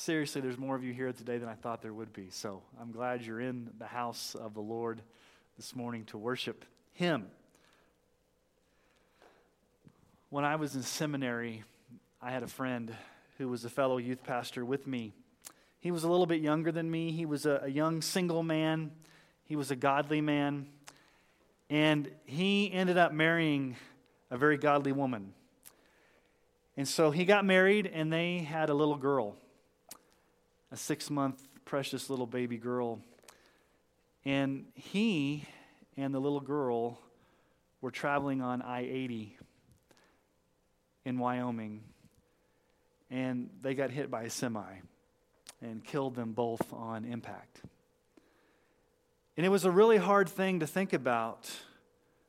seriously, there's more of you here today than I thought there would be. So I'm glad you're in the house of the Lord this morning to worship Him. When I was in seminary, I had a friend who was a fellow youth pastor with me. He was a little bit younger than me. He was a, a young single man. He was a godly man. And he ended up marrying a very godly woman. And so he got married, and they had a little girl a six month precious little baby girl. And he and the little girl were traveling on I 80 in Wyoming. And they got hit by a semi and killed them both on impact. And it was a really hard thing to think about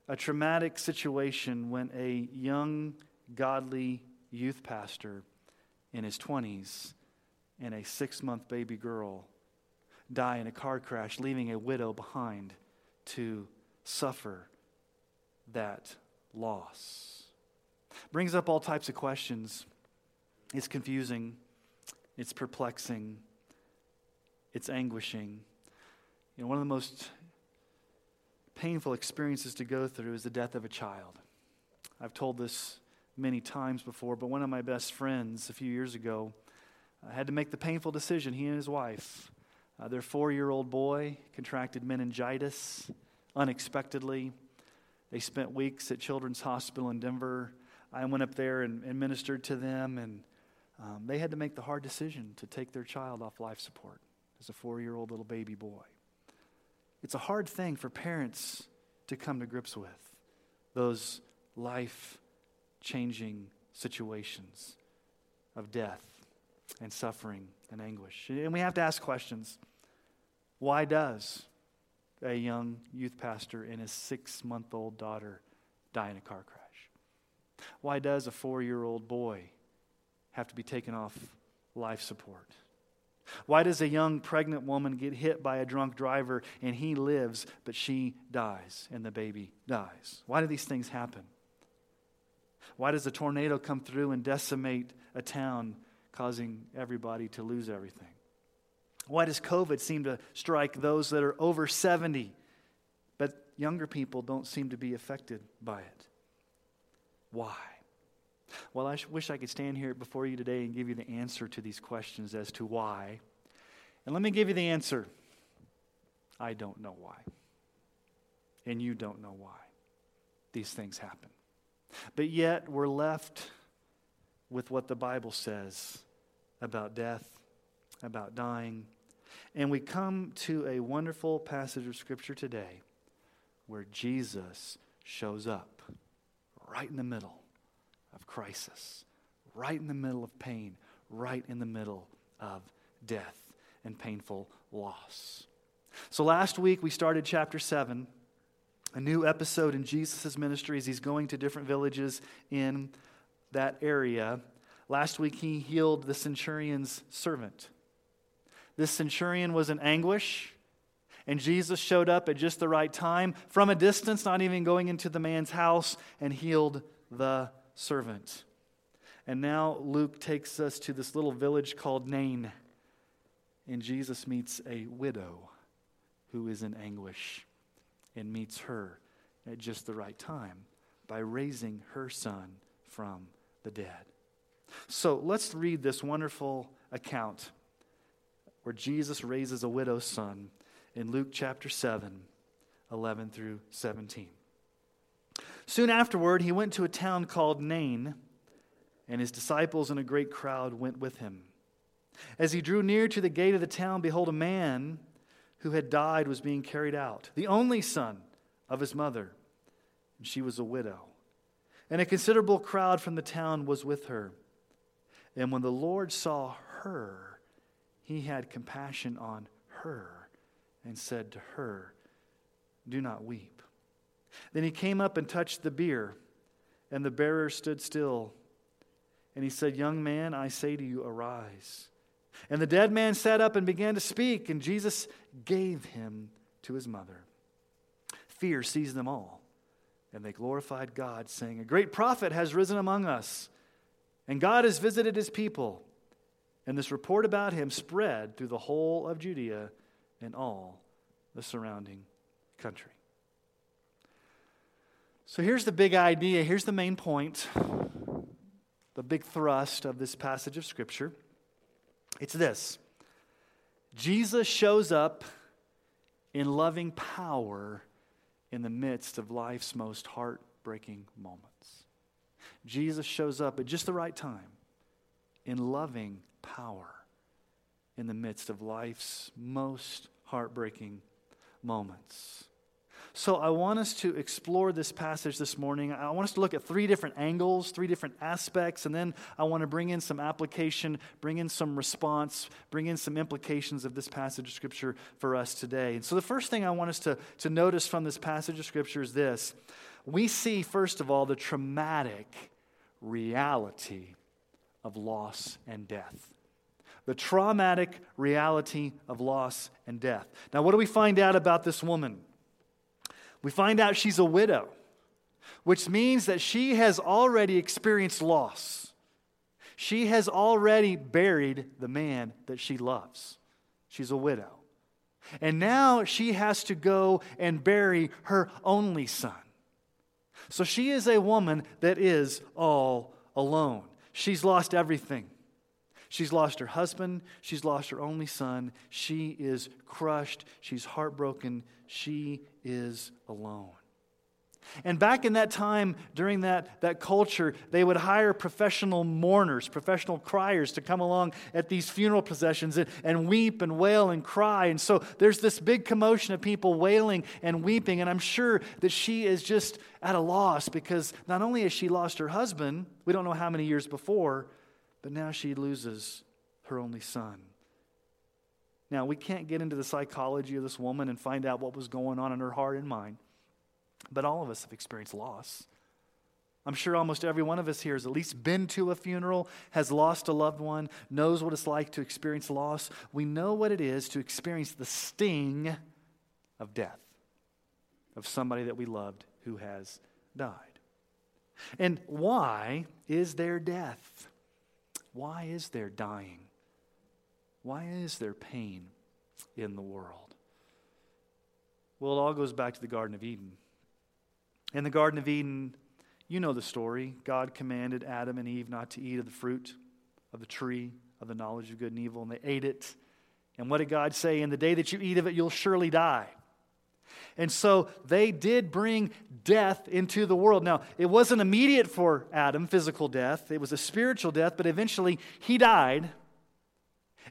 a traumatic situation when a young, godly youth pastor in his 20s and a six month baby girl die in a car crash, leaving a widow behind to suffer that loss. Brings up all types of questions. It's confusing, it's perplexing, it's anguishing. You know, one of the most painful experiences to go through is the death of a child. I've told this many times before, but one of my best friends a few years ago uh, had to make the painful decision, he and his wife. Uh, their four year old boy contracted meningitis unexpectedly. They spent weeks at Children's Hospital in Denver. I went up there and, and ministered to them, and um, they had to make the hard decision to take their child off life support as a four year old little baby boy. It's a hard thing for parents to come to grips with, those life changing situations of death and suffering and anguish. And we have to ask questions. Why does a young youth pastor and his six month old daughter die in a car crash? Why does a four year old boy have to be taken off life support? Why does a young pregnant woman get hit by a drunk driver and he lives, but she dies and the baby dies? Why do these things happen? Why does a tornado come through and decimate a town causing everybody to lose everything? Why does COVID seem to strike those that are over 70, but younger people don't seem to be affected by it? Why? Well, I wish I could stand here before you today and give you the answer to these questions as to why. And let me give you the answer I don't know why. And you don't know why these things happen. But yet, we're left with what the Bible says about death, about dying. And we come to a wonderful passage of Scripture today where Jesus shows up right in the middle of crisis, right in the middle of pain, right in the middle of death and painful loss. So last week we started chapter 7, a new episode in Jesus' ministry as he's going to different villages in that area. Last week, he healed the centurion's servant. This centurion was in anguish, and Jesus showed up at just the right time from a distance, not even going into the man's house, and healed the servant. And now Luke takes us to this little village called Nain, and Jesus meets a widow who is in anguish and meets her at just the right time by raising her son from the dead. So let's read this wonderful account where Jesus raises a widow's son in Luke chapter 7, 11 through 17. Soon afterward, he went to a town called Nain, and his disciples and a great crowd went with him. As he drew near to the gate of the town, behold, a man who had died was being carried out, the only son of his mother, and she was a widow. And a considerable crowd from the town was with her. And when the Lord saw her, he had compassion on her and said to her, Do not weep. Then he came up and touched the bier, and the bearer stood still. And he said, Young man, I say to you, arise. And the dead man sat up and began to speak, and Jesus gave him to his mother. Fear seized them all, and they glorified God, saying, A great prophet has risen among us, and God has visited his people. And this report about him spread through the whole of Judea and all the surrounding country. So here's the big idea. Here's the main point, the big thrust of this passage of Scripture. It's this Jesus shows up in loving power in the midst of life's most heartbreaking moments. Jesus shows up at just the right time in loving power in the midst of life's most heartbreaking moments. So, I want us to explore this passage this morning. I want us to look at three different angles, three different aspects, and then I want to bring in some application, bring in some response, bring in some implications of this passage of Scripture for us today. And so, the first thing I want us to, to notice from this passage of Scripture is this we see, first of all, the traumatic reality of loss and death the traumatic reality of loss and death. Now, what do we find out about this woman? We find out she's a widow, which means that she has already experienced loss. She has already buried the man that she loves. She's a widow. And now she has to go and bury her only son. So she is a woman that is all alone. She's lost everything. She's lost her husband. She's lost her only son. She is crushed. She's heartbroken. She is alone. And back in that time, during that, that culture, they would hire professional mourners, professional criers to come along at these funeral processions and, and weep and wail and cry. And so there's this big commotion of people wailing and weeping. And I'm sure that she is just at a loss because not only has she lost her husband, we don't know how many years before, but now she loses her only son. Now, we can't get into the psychology of this woman and find out what was going on in her heart and mind, but all of us have experienced loss. I'm sure almost every one of us here has at least been to a funeral, has lost a loved one, knows what it's like to experience loss. We know what it is to experience the sting of death, of somebody that we loved who has died. And why is there death? Why is there dying? Why is there pain in the world? Well, it all goes back to the Garden of Eden. In the Garden of Eden, you know the story. God commanded Adam and Eve not to eat of the fruit of the tree of the knowledge of good and evil, and they ate it. And what did God say? In the day that you eat of it, you'll surely die. And so they did bring death into the world. Now, it wasn't immediate for Adam, physical death, it was a spiritual death, but eventually he died.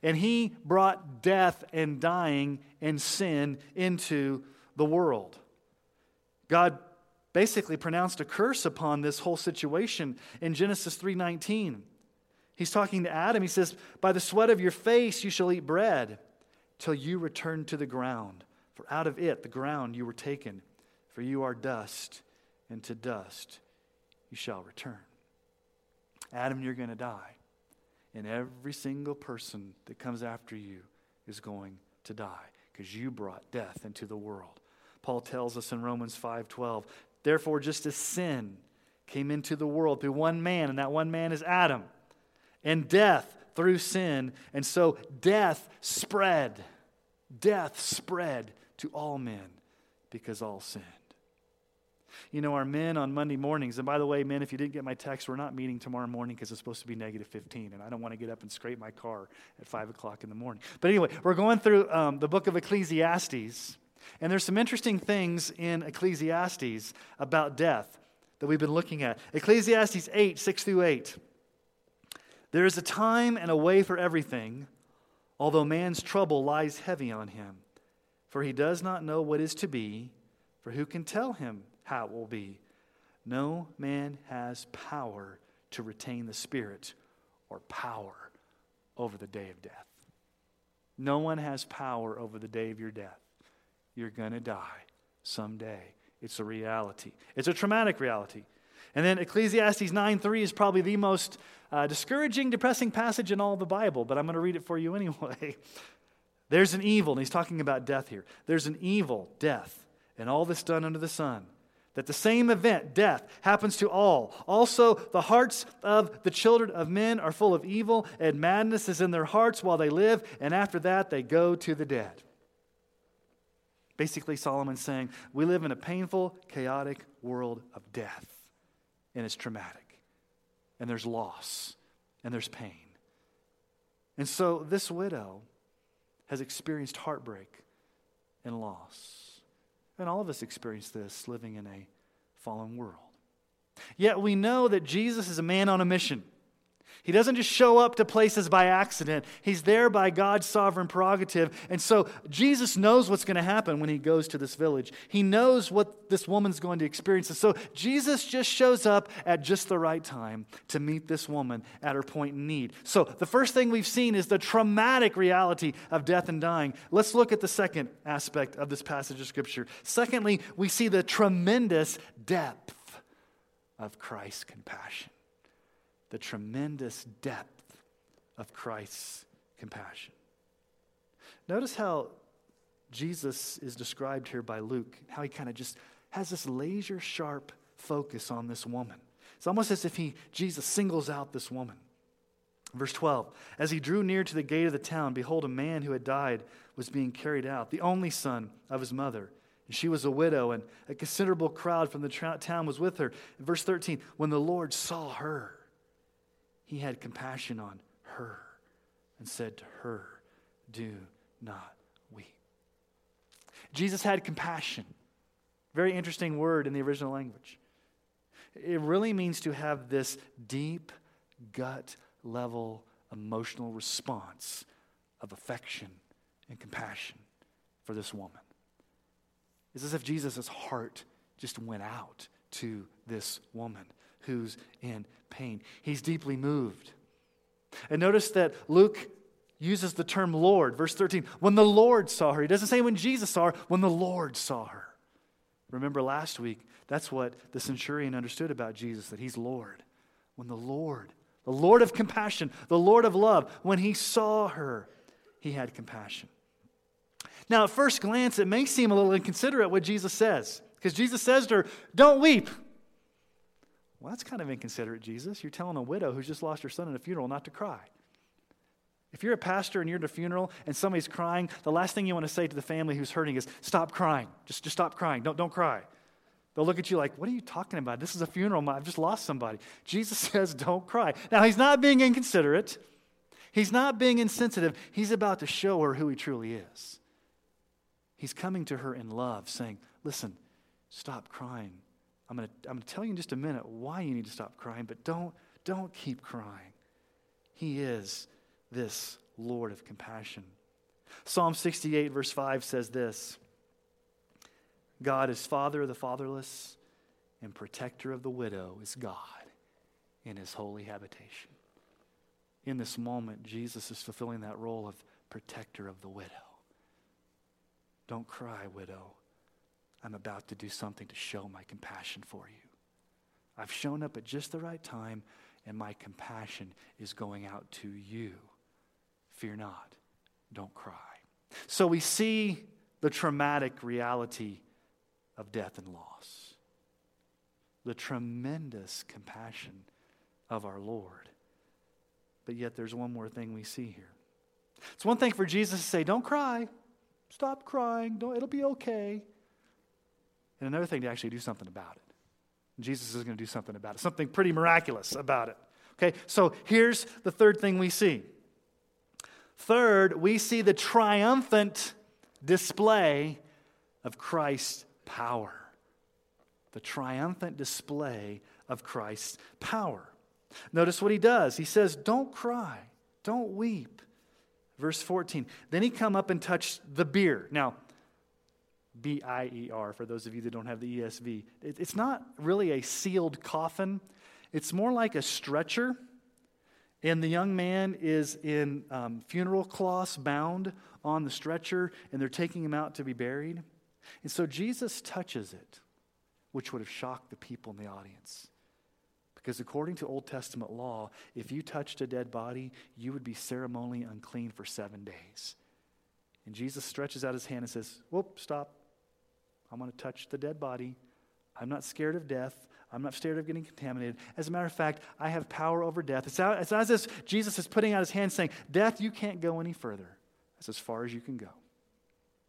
And he brought death and dying and sin into the world. God basically pronounced a curse upon this whole situation in Genesis 3:19. He's talking to Adam. He says, "By the sweat of your face you shall eat bread till you return to the ground." For out of it, the ground, you were taken. For you are dust, and to dust you shall return. Adam, you're going to die. And every single person that comes after you is going to die because you brought death into the world. Paul tells us in Romans 5:12, therefore just as sin came into the world through one man and that one man is Adam, and death through sin, and so death spread. Death spread to all men because all sinned. You know, our men on Monday mornings, and by the way, men, if you didn't get my text, we're not meeting tomorrow morning because it's supposed to be negative 15, and I don't want to get up and scrape my car at 5 o'clock in the morning. But anyway, we're going through um, the book of Ecclesiastes, and there's some interesting things in Ecclesiastes about death that we've been looking at. Ecclesiastes 8, 6 through 8. There is a time and a way for everything, although man's trouble lies heavy on him for he does not know what is to be, for who can tell him how it will be? No man has power to retain the Spirit or power over the day of death. No one has power over the day of your death. You're going to die someday. It's a reality. It's a traumatic reality. And then Ecclesiastes 9:3 is probably the most uh, discouraging, depressing passage in all the Bible, but I'm going to read it for you anyway. There's an evil, and he's talking about death here. There's an evil, death, and all this done under the sun. That the same event, death, happens to all. Also, the hearts of the children of men are full of evil, and madness is in their hearts while they live, and after that they go to the dead. Basically, Solomon's saying, We live in a painful, chaotic world of death, and it's traumatic, and there's loss, and there's pain. And so, this widow has experienced heartbreak and loss. And all of us experience this living in a fallen world. Yet we know that Jesus is a man on a mission. He doesn't just show up to places by accident. He's there by God's sovereign prerogative. And so Jesus knows what's going to happen when he goes to this village. He knows what this woman's going to experience. And so Jesus just shows up at just the right time to meet this woman at her point in need. So the first thing we've seen is the traumatic reality of death and dying. Let's look at the second aspect of this passage of Scripture. Secondly, we see the tremendous depth of Christ's compassion the tremendous depth of Christ's compassion. Notice how Jesus is described here by Luke, how he kind of just has this laser sharp focus on this woman. It's almost as if he, Jesus singles out this woman. Verse 12 As he drew near to the gate of the town, behold, a man who had died was being carried out, the only son of his mother. And she was a widow, and a considerable crowd from the town was with her. Verse 13 When the Lord saw her, he had compassion on her and said to her, Do not weep. Jesus had compassion. Very interesting word in the original language. It really means to have this deep, gut level emotional response of affection and compassion for this woman. It's as if Jesus' heart just went out to this woman who's in pain. He's deeply moved. And notice that Luke uses the term Lord. Verse 13, when the Lord saw her. He doesn't say when Jesus saw her, when the Lord saw her. Remember last week, that's what the centurion understood about Jesus, that he's Lord. When the Lord, the Lord of compassion, the Lord of love, when he saw her, he had compassion. Now, at first glance, it may seem a little inconsiderate what Jesus says, because Jesus says to her, Don't weep. Well, that's kind of inconsiderate, Jesus. You're telling a widow who's just lost her son at a funeral not to cry. If you're a pastor and you're at a funeral and somebody's crying, the last thing you want to say to the family who's hurting is, Stop crying. Just, just stop crying. Don't, don't cry. They'll look at you like, What are you talking about? This is a funeral. I've just lost somebody. Jesus says, Don't cry. Now, he's not being inconsiderate, he's not being insensitive. He's about to show her who he truly is. He's coming to her in love, saying, Listen, stop crying. I'm going to I'm going to tell you in just a minute why you need to stop crying, but don't, don't keep crying. He is this Lord of compassion. Psalm 68, verse 5 says this God is Father of the fatherless and protector of the widow is God in his holy habitation. In this moment, Jesus is fulfilling that role of protector of the widow. Don't cry, widow. I'm about to do something to show my compassion for you. I've shown up at just the right time, and my compassion is going out to you. Fear not. Don't cry. So we see the traumatic reality of death and loss, the tremendous compassion of our Lord. But yet, there's one more thing we see here. It's one thing for Jesus to say, Don't cry. Stop crying. Don't, it'll be okay and another thing to actually do something about it. Jesus is going to do something about it, something pretty miraculous about it. Okay, so here's the third thing we see. Third, we see the triumphant display of Christ's power. The triumphant display of Christ's power. Notice what he does. He says, Don't cry, don't weep. Verse 14. Then he come up and touched the bier. Now, B I E R, for those of you that don't have the ESV. It's not really a sealed coffin, it's more like a stretcher. And the young man is in um, funeral cloths bound on the stretcher, and they're taking him out to be buried. And so Jesus touches it, which would have shocked the people in the audience. Because according to Old Testament law, if you touched a dead body, you would be ceremonially unclean for seven days. And Jesus stretches out his hand and says, Whoop, stop. I'm going to touch the dead body. I'm not scared of death. I'm not scared of getting contaminated. As a matter of fact, I have power over death. It's, out, it's as if Jesus is putting out his hand saying, Death, you can't go any further. That's as far as you can go.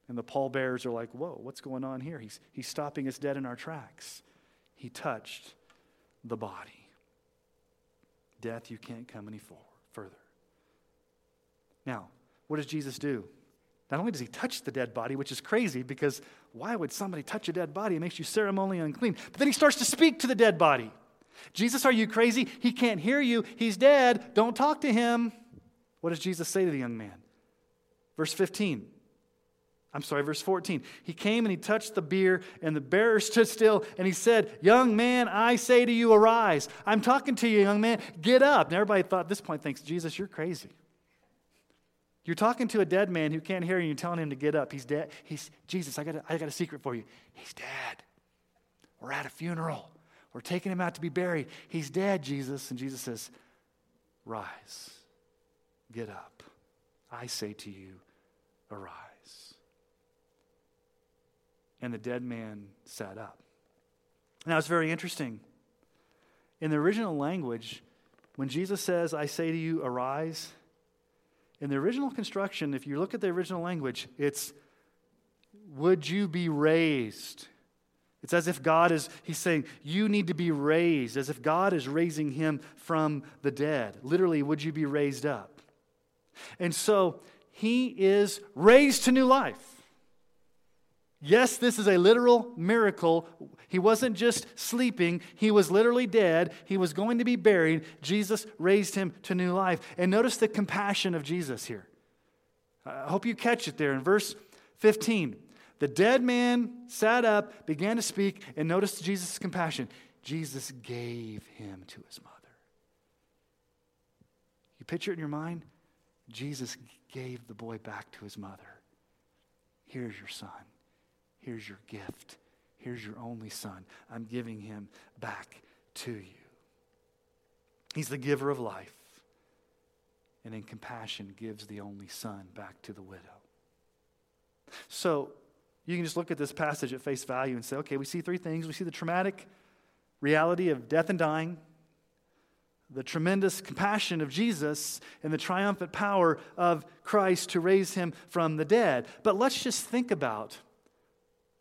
And the pallbearers are like, Whoa, what's going on here? He's, he's stopping us dead in our tracks. He touched the body. Death, you can't come any further. Now, what does Jesus do? Not only does he touch the dead body, which is crazy because why would somebody touch a dead body? It makes you ceremonially unclean. But then he starts to speak to the dead body. Jesus, are you crazy? He can't hear you. He's dead. Don't talk to him. What does Jesus say to the young man? Verse 15. I'm sorry, verse 14. He came and he touched the bier, and the bearer stood still, and he said, Young man, I say to you, arise. I'm talking to you, young man. Get up. And everybody thought at this point thinks, Jesus, you're crazy. You're talking to a dead man who can't hear you you're telling him to get up. He's dead. He's Jesus, I got a, I got a secret for you. He's dead. We're at a funeral. We're taking him out to be buried. He's dead, Jesus. And Jesus says, Rise. Get up. I say to you, arise. And the dead man sat up. Now it's very interesting. In the original language, when Jesus says, I say to you, arise, in the original construction, if you look at the original language, it's, would you be raised? It's as if God is, he's saying, you need to be raised, as if God is raising him from the dead. Literally, would you be raised up? And so he is raised to new life. Yes, this is a literal miracle. He wasn't just sleeping, he was literally dead. He was going to be buried. Jesus raised him to new life. And notice the compassion of Jesus here. I hope you catch it there in verse 15. The dead man sat up, began to speak, and notice Jesus' compassion. Jesus gave him to his mother. You picture it in your mind? Jesus gave the boy back to his mother. Here's your son. Here's your gift. Here's your only son. I'm giving him back to you. He's the giver of life. And in compassion, gives the only son back to the widow. So you can just look at this passage at face value and say, okay, we see three things. We see the traumatic reality of death and dying, the tremendous compassion of Jesus, and the triumphant power of Christ to raise him from the dead. But let's just think about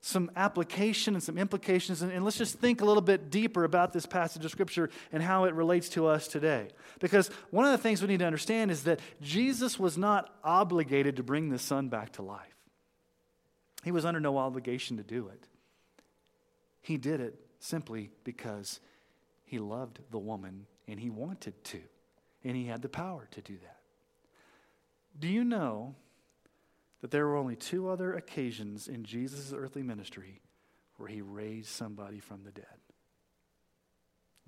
some application and some implications, and, and, let's just think a little bit deeper about this passage of Scripture and how it relates to us today. Because one of the things we need to understand is that Jesus was not obligated to bring the son back to life, he was under no obligation to do it. He did it simply because he loved the woman and he wanted to, and he had the power to do that. Do you know that there were only two other occasions in Jesus' earthly ministry where he raised somebody from the dead.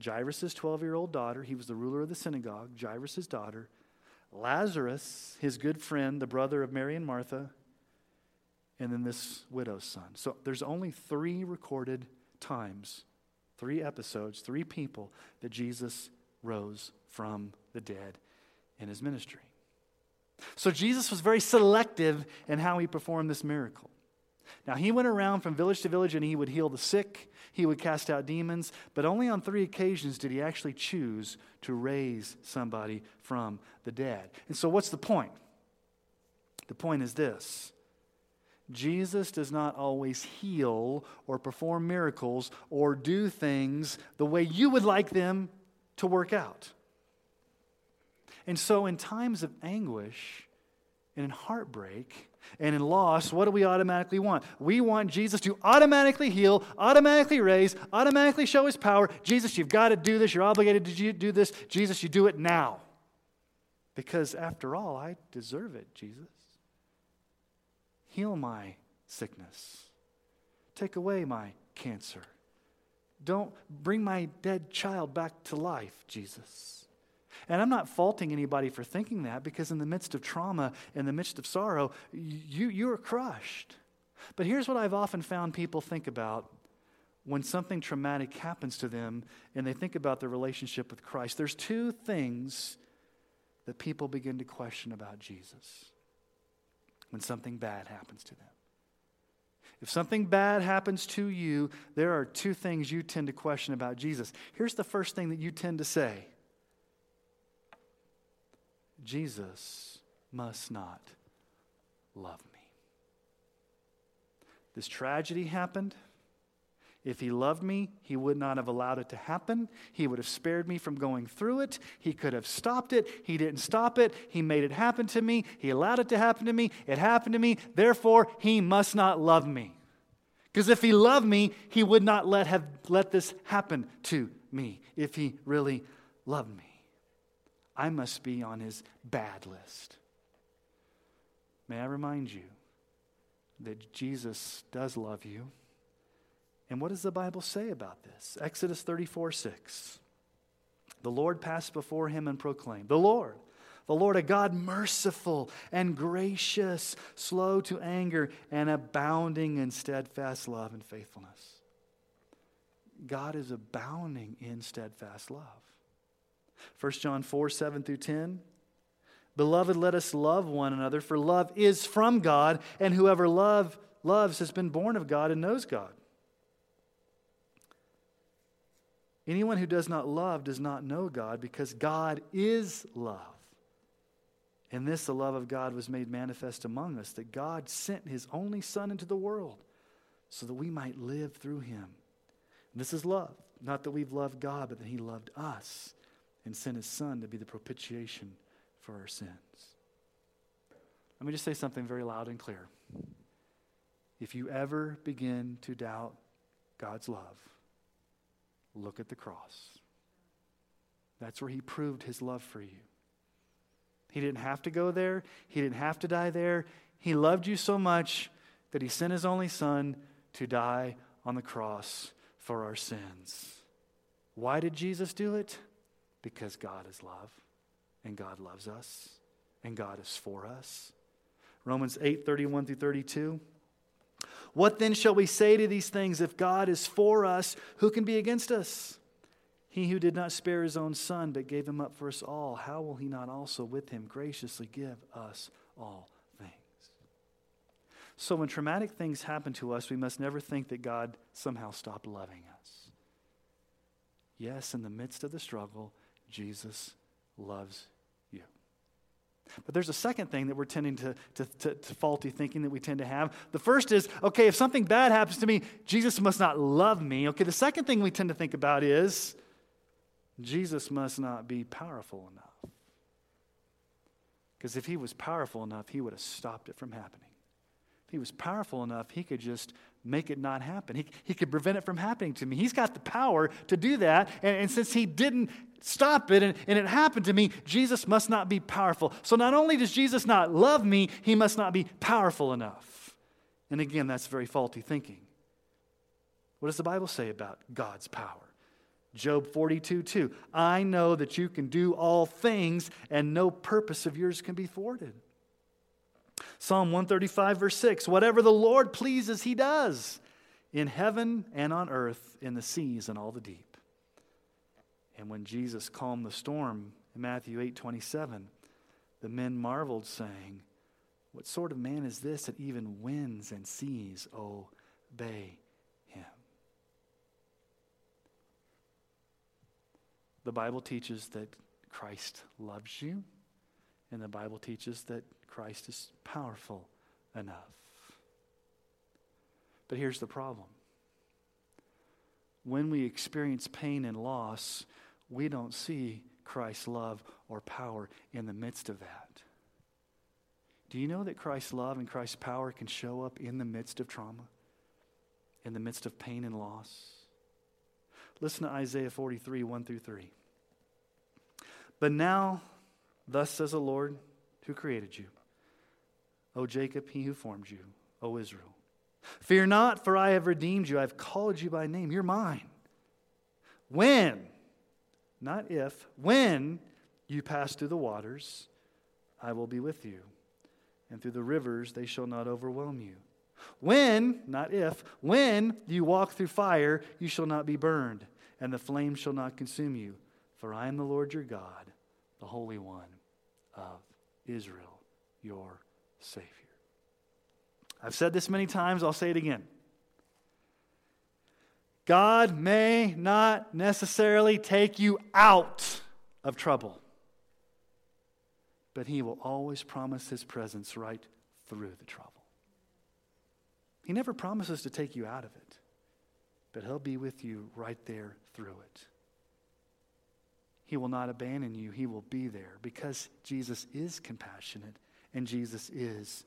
Jairus' 12 year old daughter, he was the ruler of the synagogue, Jairus' daughter. Lazarus, his good friend, the brother of Mary and Martha, and then this widow's son. So there's only three recorded times, three episodes, three people that Jesus rose from the dead in his ministry. So Jesus was very selective in how he performed this miracle. Now, he went around from village to village and he would heal the sick, he would cast out demons, but only on three occasions did he actually choose to raise somebody from the dead. And so, what's the point? The point is this Jesus does not always heal or perform miracles or do things the way you would like them to work out. And so, in times of anguish and in heartbreak and in loss, what do we automatically want? We want Jesus to automatically heal, automatically raise, automatically show his power. Jesus, you've got to do this. You're obligated to do this. Jesus, you do it now. Because after all, I deserve it, Jesus. Heal my sickness. Take away my cancer. Don't bring my dead child back to life, Jesus. And I'm not faulting anybody for thinking that because in the midst of trauma, in the midst of sorrow, you, you are crushed. But here's what I've often found people think about when something traumatic happens to them and they think about their relationship with Christ. There's two things that people begin to question about Jesus when something bad happens to them. If something bad happens to you, there are two things you tend to question about Jesus. Here's the first thing that you tend to say Jesus must not love me. This tragedy happened. If he loved me, he would not have allowed it to happen. He would have spared me from going through it. He could have stopped it. He didn't stop it. He made it happen to me. He allowed it to happen to me. It happened to me. Therefore, he must not love me. Because if he loved me, he would not let, have, let this happen to me if he really loved me. I must be on his bad list. May I remind you that Jesus does love you. And what does the Bible say about this? Exodus 34 6. The Lord passed before him and proclaimed, The Lord, the Lord, a God merciful and gracious, slow to anger, and abounding in steadfast love and faithfulness. God is abounding in steadfast love. 1 John 4 7 through 10. Beloved, let us love one another, for love is from God, and whoever love, loves has been born of God and knows God. Anyone who does not love does not know God, because God is love. In this, the love of God was made manifest among us, that God sent his only Son into the world so that we might live through him. And this is love. Not that we've loved God, but that he loved us and sent his Son to be the propitiation for our sins. Let me just say something very loud and clear. If you ever begin to doubt God's love, look at the cross. That's where he proved his love for you. He didn't have to go there, he didn't have to die there. He loved you so much that he sent his only son to die on the cross for our sins. Why did Jesus do it? Because God is love and God loves us and God is for us. Romans 8 31 through 32. What then shall we say to these things? If God is for us, who can be against us? He who did not spare his own son, but gave him up for us all, how will he not also with him graciously give us all things? So, when traumatic things happen to us, we must never think that God somehow stopped loving us. Yes, in the midst of the struggle, Jesus loves you. But there's a second thing that we're tending to, to, to, to, faulty thinking that we tend to have. The first is, okay, if something bad happens to me, Jesus must not love me. Okay, the second thing we tend to think about is, Jesus must not be powerful enough. Because if he was powerful enough, he would have stopped it from happening. If he was powerful enough, he could just make it not happen. He, he could prevent it from happening to me. He's got the power to do that. And, and since he didn't stop it and, and it happened to me, Jesus must not be powerful. So not only does Jesus not love me, he must not be powerful enough. And again, that's very faulty thinking. What does the Bible say about God's power? Job 42 2. I know that you can do all things, and no purpose of yours can be thwarted. Psalm 135, verse 6 Whatever the Lord pleases, he does, in heaven and on earth, in the seas and all the deep. And when Jesus calmed the storm in Matthew 8 27, the men marveled, saying, What sort of man is this that even winds and seas obey him? The Bible teaches that Christ loves you, and the Bible teaches that Christ is powerful enough. But here's the problem when we experience pain and loss, we don't see Christ's love or power in the midst of that. Do you know that Christ's love and Christ's power can show up in the midst of trauma, in the midst of pain and loss? Listen to Isaiah 43, 1 through 3. But now, thus says the Lord who created you O Jacob, he who formed you, O Israel. Fear not, for I have redeemed you. I've called you by name. You're mine. When, not if, when You pass through the waters, I will be with you. And through the rivers, they shall not overwhelm you. When, not if, when you walk through fire, you shall not be burned, and the flame shall not consume you. For I am the Lord your God, the Holy One of Israel, your Savior. I've said this many times, I'll say it again. God may not necessarily take you out of trouble, but He will always promise His presence right through the trouble. He never promises to take you out of it, but He'll be with you right there through it. He will not abandon you, He will be there because Jesus is compassionate and Jesus is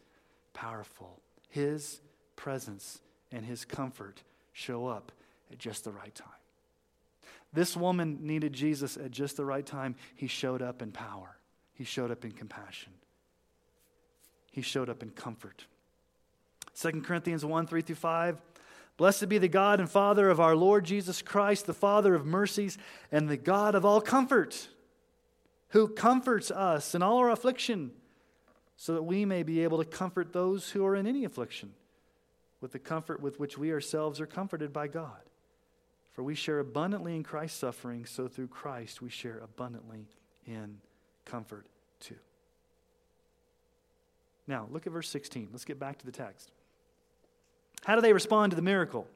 powerful. His presence and His comfort show up at just the right time. This woman needed Jesus at just the right time. He showed up in power, he showed up in compassion, he showed up in comfort. 2 Corinthians 1 3 through 5. Blessed be the God and Father of our Lord Jesus Christ, the Father of mercies and the God of all comfort, who comforts us in all our affliction, so that we may be able to comfort those who are in any affliction with the comfort with which we ourselves are comforted by God. For we share abundantly in Christ's suffering, so through Christ we share abundantly in comfort too. Now, look at verse 16. Let's get back to the text. How do they respond to the miracle?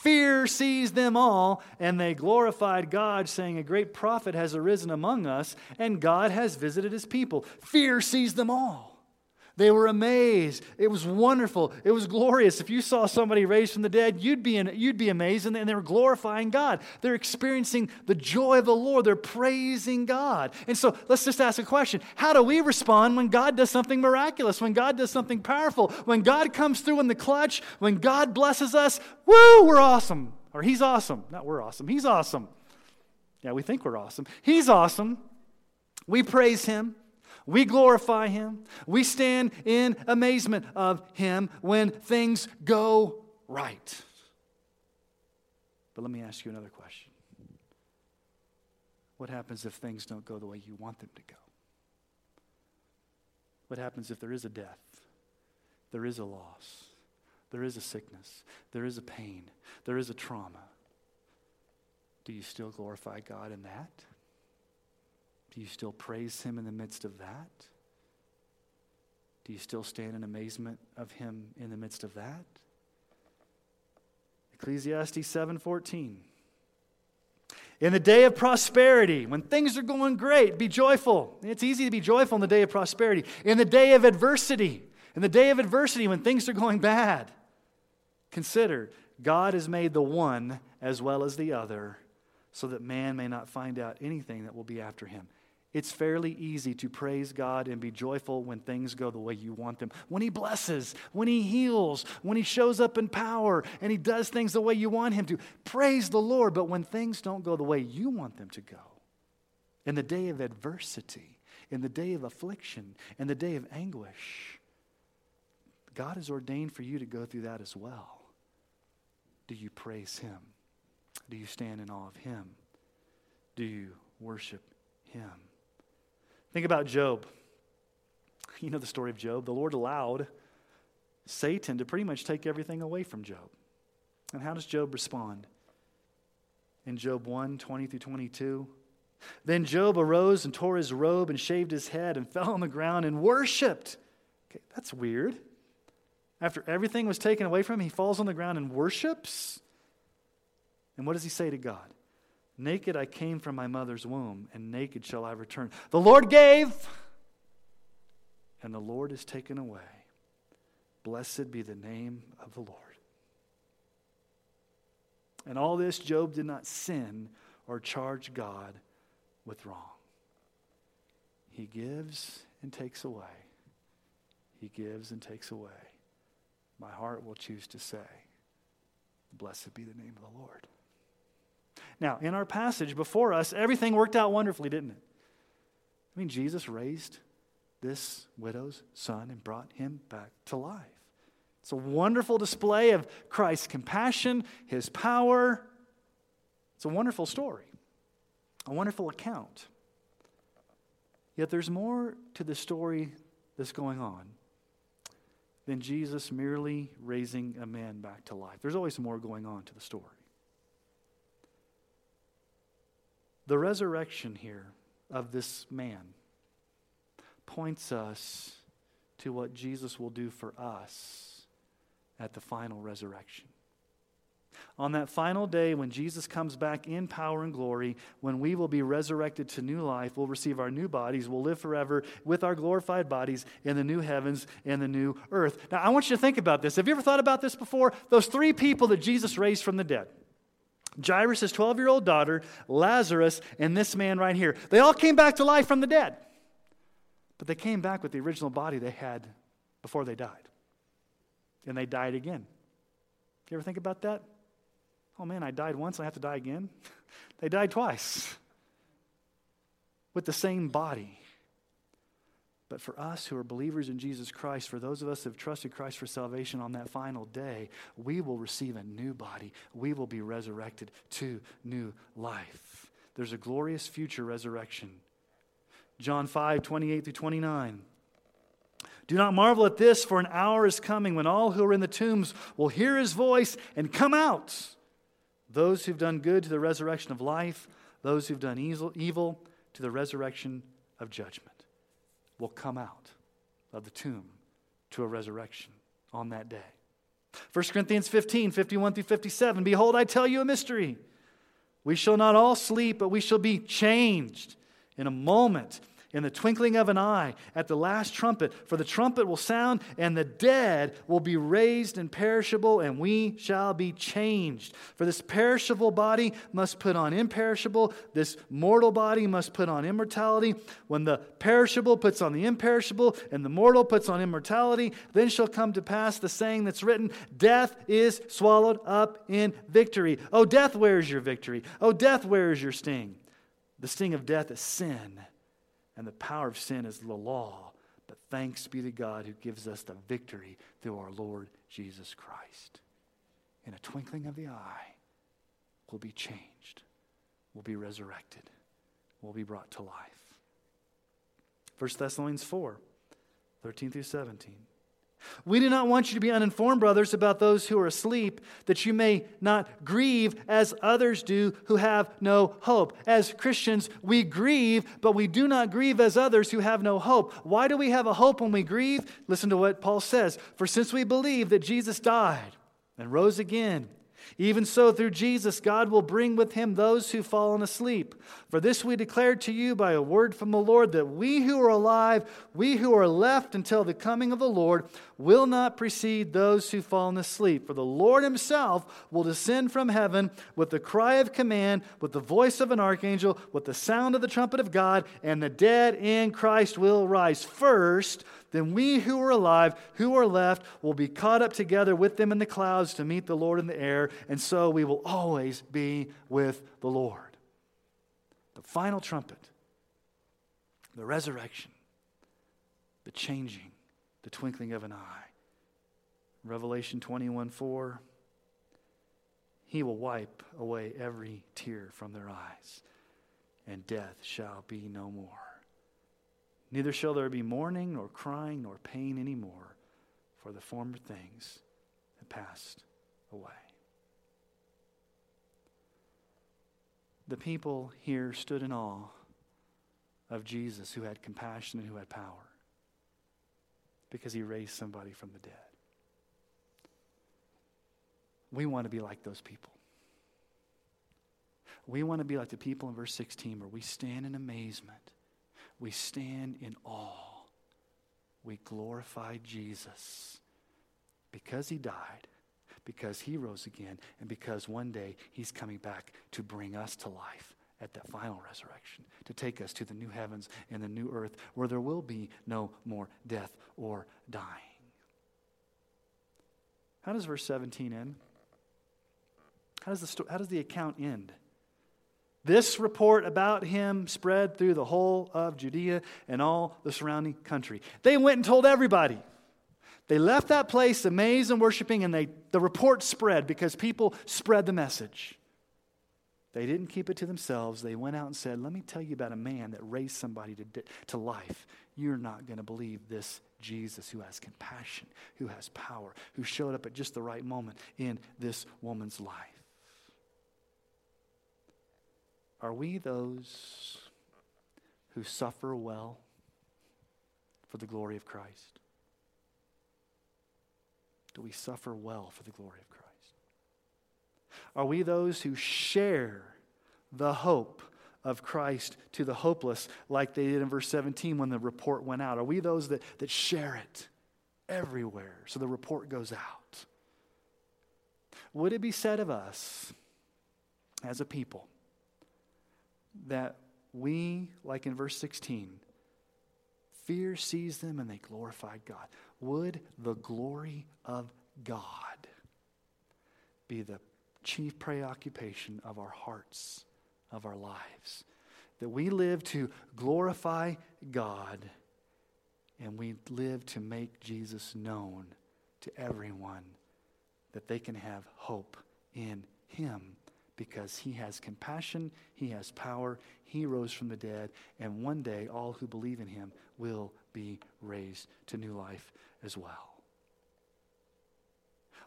Fear seized them all, and they glorified God, saying, A great prophet has arisen among us, and God has visited his people. Fear seized them all. They were amazed. It was wonderful. It was glorious. If you saw somebody raised from the dead, you'd be, in, you'd be amazed. And they were glorifying God. They're experiencing the joy of the Lord. They're praising God. And so let's just ask a question How do we respond when God does something miraculous, when God does something powerful, when God comes through in the clutch, when God blesses us? Woo, we're awesome. Or He's awesome. Not we're awesome. He's awesome. Yeah, we think we're awesome. He's awesome. We praise Him. We glorify Him. We stand in amazement of Him when things go right. But let me ask you another question What happens if things don't go the way you want them to go? What happens if there is a death? There is a loss. There is a sickness. There is a pain. There is a trauma. Do you still glorify God in that? Do you still praise Him in the midst of that? Do you still stand in amazement of Him in the midst of that? Ecclesiastes 7:14 in the day of prosperity, when things are going great, be joyful. It's easy to be joyful in the day of prosperity. In the day of adversity, in the day of adversity, when things are going bad, consider God has made the one as well as the other so that man may not find out anything that will be after him. It's fairly easy to praise God and be joyful when things go the way you want them. When He blesses, when He heals, when He shows up in power and He does things the way you want Him to. Praise the Lord. But when things don't go the way you want them to go, in the day of adversity, in the day of affliction, in the day of anguish, God has ordained for you to go through that as well. Do you praise Him? Do you stand in awe of Him? Do you worship Him? Think about Job. You know the story of Job. The Lord allowed Satan to pretty much take everything away from Job. And how does Job respond? In Job 1 20 through 22. Then Job arose and tore his robe and shaved his head and fell on the ground and worshiped. Okay, that's weird. After everything was taken away from him, he falls on the ground and worships. And what does he say to God? Naked I came from my mother's womb, and naked shall I return. The Lord gave, and the Lord is taken away. Blessed be the name of the Lord. And all this, Job did not sin or charge God with wrong. He gives and takes away. He gives and takes away. My heart will choose to say, Blessed be the name of the Lord. Now, in our passage before us, everything worked out wonderfully, didn't it? I mean, Jesus raised this widow's son and brought him back to life. It's a wonderful display of Christ's compassion, his power. It's a wonderful story, a wonderful account. Yet there's more to the story that's going on than Jesus merely raising a man back to life. There's always more going on to the story. The resurrection here of this man points us to what Jesus will do for us at the final resurrection. On that final day, when Jesus comes back in power and glory, when we will be resurrected to new life, we'll receive our new bodies, we'll live forever with our glorified bodies in the new heavens and the new earth. Now, I want you to think about this. Have you ever thought about this before? Those three people that Jesus raised from the dead Jairus' 12 year old daughter, Lazarus, and this man right here. They all came back to life from the dead, but they came back with the original body they had before they died. And they died again. You ever think about that? oh man, I died once, I have to die again. they died twice with the same body. But for us who are believers in Jesus Christ, for those of us who have trusted Christ for salvation on that final day, we will receive a new body. We will be resurrected to new life. There's a glorious future resurrection. John 5, 28 through 29. Do not marvel at this, for an hour is coming when all who are in the tombs will hear his voice and come out those who've done good to the resurrection of life, those who've done evil to the resurrection of judgment will come out of the tomb to a resurrection on that day. 1 Corinthians 15, 51 through 57. Behold, I tell you a mystery. We shall not all sleep, but we shall be changed in a moment in the twinkling of an eye at the last trumpet. For the trumpet will sound, and the dead will be raised imperishable, and we shall be changed. For this perishable body must put on imperishable, this mortal body must put on immortality. When the perishable puts on the imperishable, and the mortal puts on immortality, then shall come to pass the saying that's written Death is swallowed up in victory. Oh, death, where is your victory? Oh, death, where is your sting? The sting of death is sin and the power of sin is the law. But thanks be to God who gives us the victory through our Lord Jesus Christ. In a twinkling of the eye, we'll be changed, we'll be resurrected, we'll be brought to life. 1 Thessalonians 4 13 through 17. We do not want you to be uninformed, brothers, about those who are asleep, that you may not grieve as others do who have no hope. As Christians, we grieve, but we do not grieve as others who have no hope. Why do we have a hope when we grieve? Listen to what Paul says. For since we believe that Jesus died and rose again, even so, through Jesus, God will bring with him those who've fallen asleep. For this we declare to you by a word from the Lord that we who are alive, we who are left until the coming of the Lord, will not precede those who've fallen asleep. For the Lord himself will descend from heaven with the cry of command, with the voice of an archangel, with the sound of the trumpet of God, and the dead in Christ will rise first then we who are alive, who are left, will be caught up together with them in the clouds to meet the Lord in the air, and so we will always be with the Lord. The final trumpet, the resurrection, the changing, the twinkling of an eye. Revelation 21 4. He will wipe away every tear from their eyes, and death shall be no more. Neither shall there be mourning, nor crying, nor pain anymore, for the former things have passed away. The people here stood in awe of Jesus who had compassion and who had power because he raised somebody from the dead. We want to be like those people. We want to be like the people in verse 16 where we stand in amazement we stand in awe. We glorify Jesus because he died, because he rose again, and because one day he's coming back to bring us to life at that final resurrection, to take us to the new heavens and the new earth where there will be no more death or dying. How does verse 17 end? How does the, sto- how does the account end? This report about him spread through the whole of Judea and all the surrounding country. They went and told everybody. They left that place amazed and worshiping, and they, the report spread because people spread the message. They didn't keep it to themselves. They went out and said, Let me tell you about a man that raised somebody to, to life. You're not going to believe this Jesus who has compassion, who has power, who showed up at just the right moment in this woman's life. Are we those who suffer well for the glory of Christ? Do we suffer well for the glory of Christ? Are we those who share the hope of Christ to the hopeless, like they did in verse 17 when the report went out? Are we those that, that share it everywhere so the report goes out? Would it be said of us as a people that we, like in verse 16, fear seized them and they glorified God? Would the glory of God be the chief preoccupation of our hearts, of our lives. That we live to glorify God and we live to make Jesus known to everyone that they can have hope in Him because He has compassion, He has power, He rose from the dead, and one day all who believe in Him will be raised to new life as well.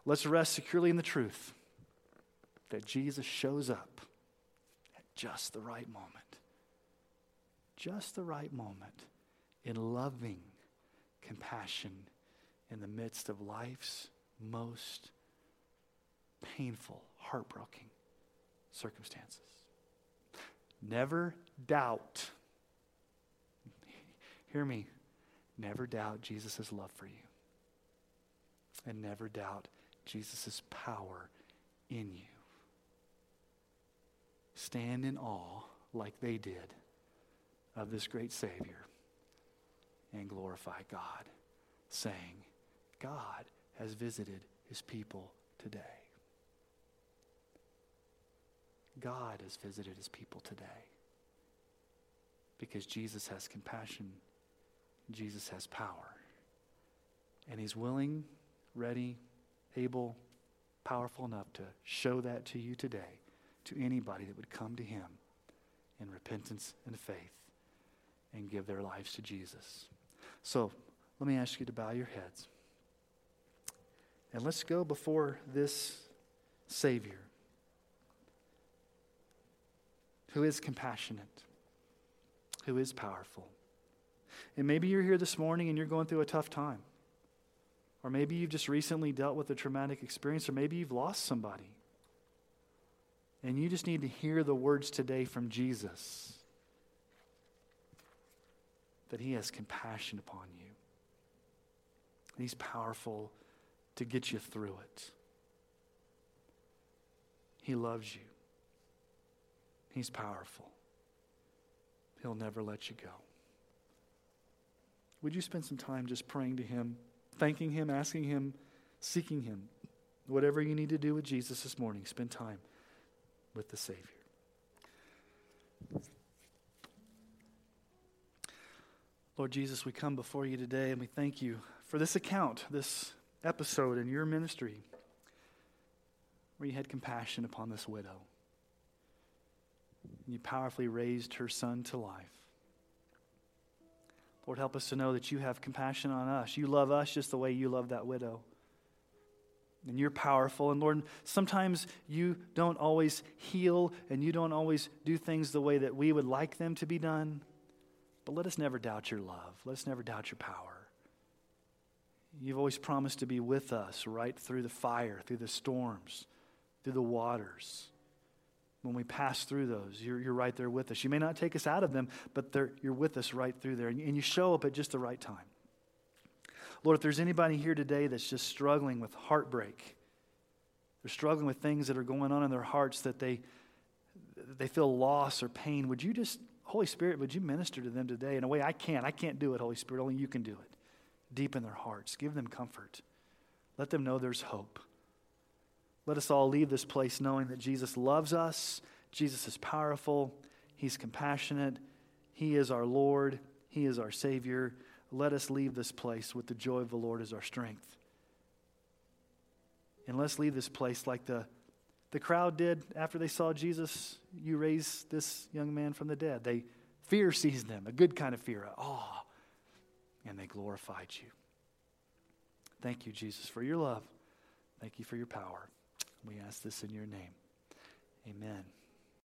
Let's rest securely in the truth that Jesus shows up at just the right moment. Just the right moment in loving compassion in the midst of life's most painful, heartbreaking circumstances. Never doubt, hear me, never doubt Jesus' love for you. And never doubt Jesus' power in you stand in awe like they did of this great Savior and glorify God, saying, God has visited his people today. God has visited his people today because Jesus has compassion, Jesus has power, and he's willing, ready, able, powerful enough to show that to you today to anybody that would come to him in repentance and faith and give their lives to Jesus. So let me ask you to bow your heads. And let's go before this Savior who is compassionate, who is powerful. And maybe you're here this morning and you're going through a tough time. Or maybe you've just recently dealt with a traumatic experience, or maybe you've lost somebody. And you just need to hear the words today from Jesus that He has compassion upon you. He's powerful to get you through it. He loves you. He's powerful. He'll never let you go. Would you spend some time just praying to Him, thanking Him, asking Him, seeking Him? Whatever you need to do with Jesus this morning, spend time with the Savior. Lord Jesus, we come before you today and we thank you for this account, this episode in your ministry where you had compassion upon this widow. You powerfully raised her son to life. Lord, help us to know that you have compassion on us. You love us just the way you love that widow and you're powerful. And Lord, sometimes you don't always heal and you don't always do things the way that we would like them to be done. But let us never doubt your love. Let us never doubt your power. You've always promised to be with us right through the fire, through the storms, through the waters. When we pass through those, you're, you're right there with us. You may not take us out of them, but you're with us right through there. And, and you show up at just the right time. Lord, if there's anybody here today that's just struggling with heartbreak, they're struggling with things that are going on in their hearts that they, they feel loss or pain, would you just, Holy Spirit, would you minister to them today in a way I can't? I can't do it, Holy Spirit. Only you can do it. Deep in their hearts. Give them comfort. Let them know there's hope. Let us all leave this place knowing that Jesus loves us, Jesus is powerful, He's compassionate, He is our Lord, He is our Savior let us leave this place with the joy of the Lord as our strength. And let's leave this place like the, the crowd did after they saw Jesus, you raise this young man from the dead. They fear seized them, a good kind of fear, awe, and they glorified you. Thank you, Jesus, for your love. Thank you for your power. We ask this in your name. Amen.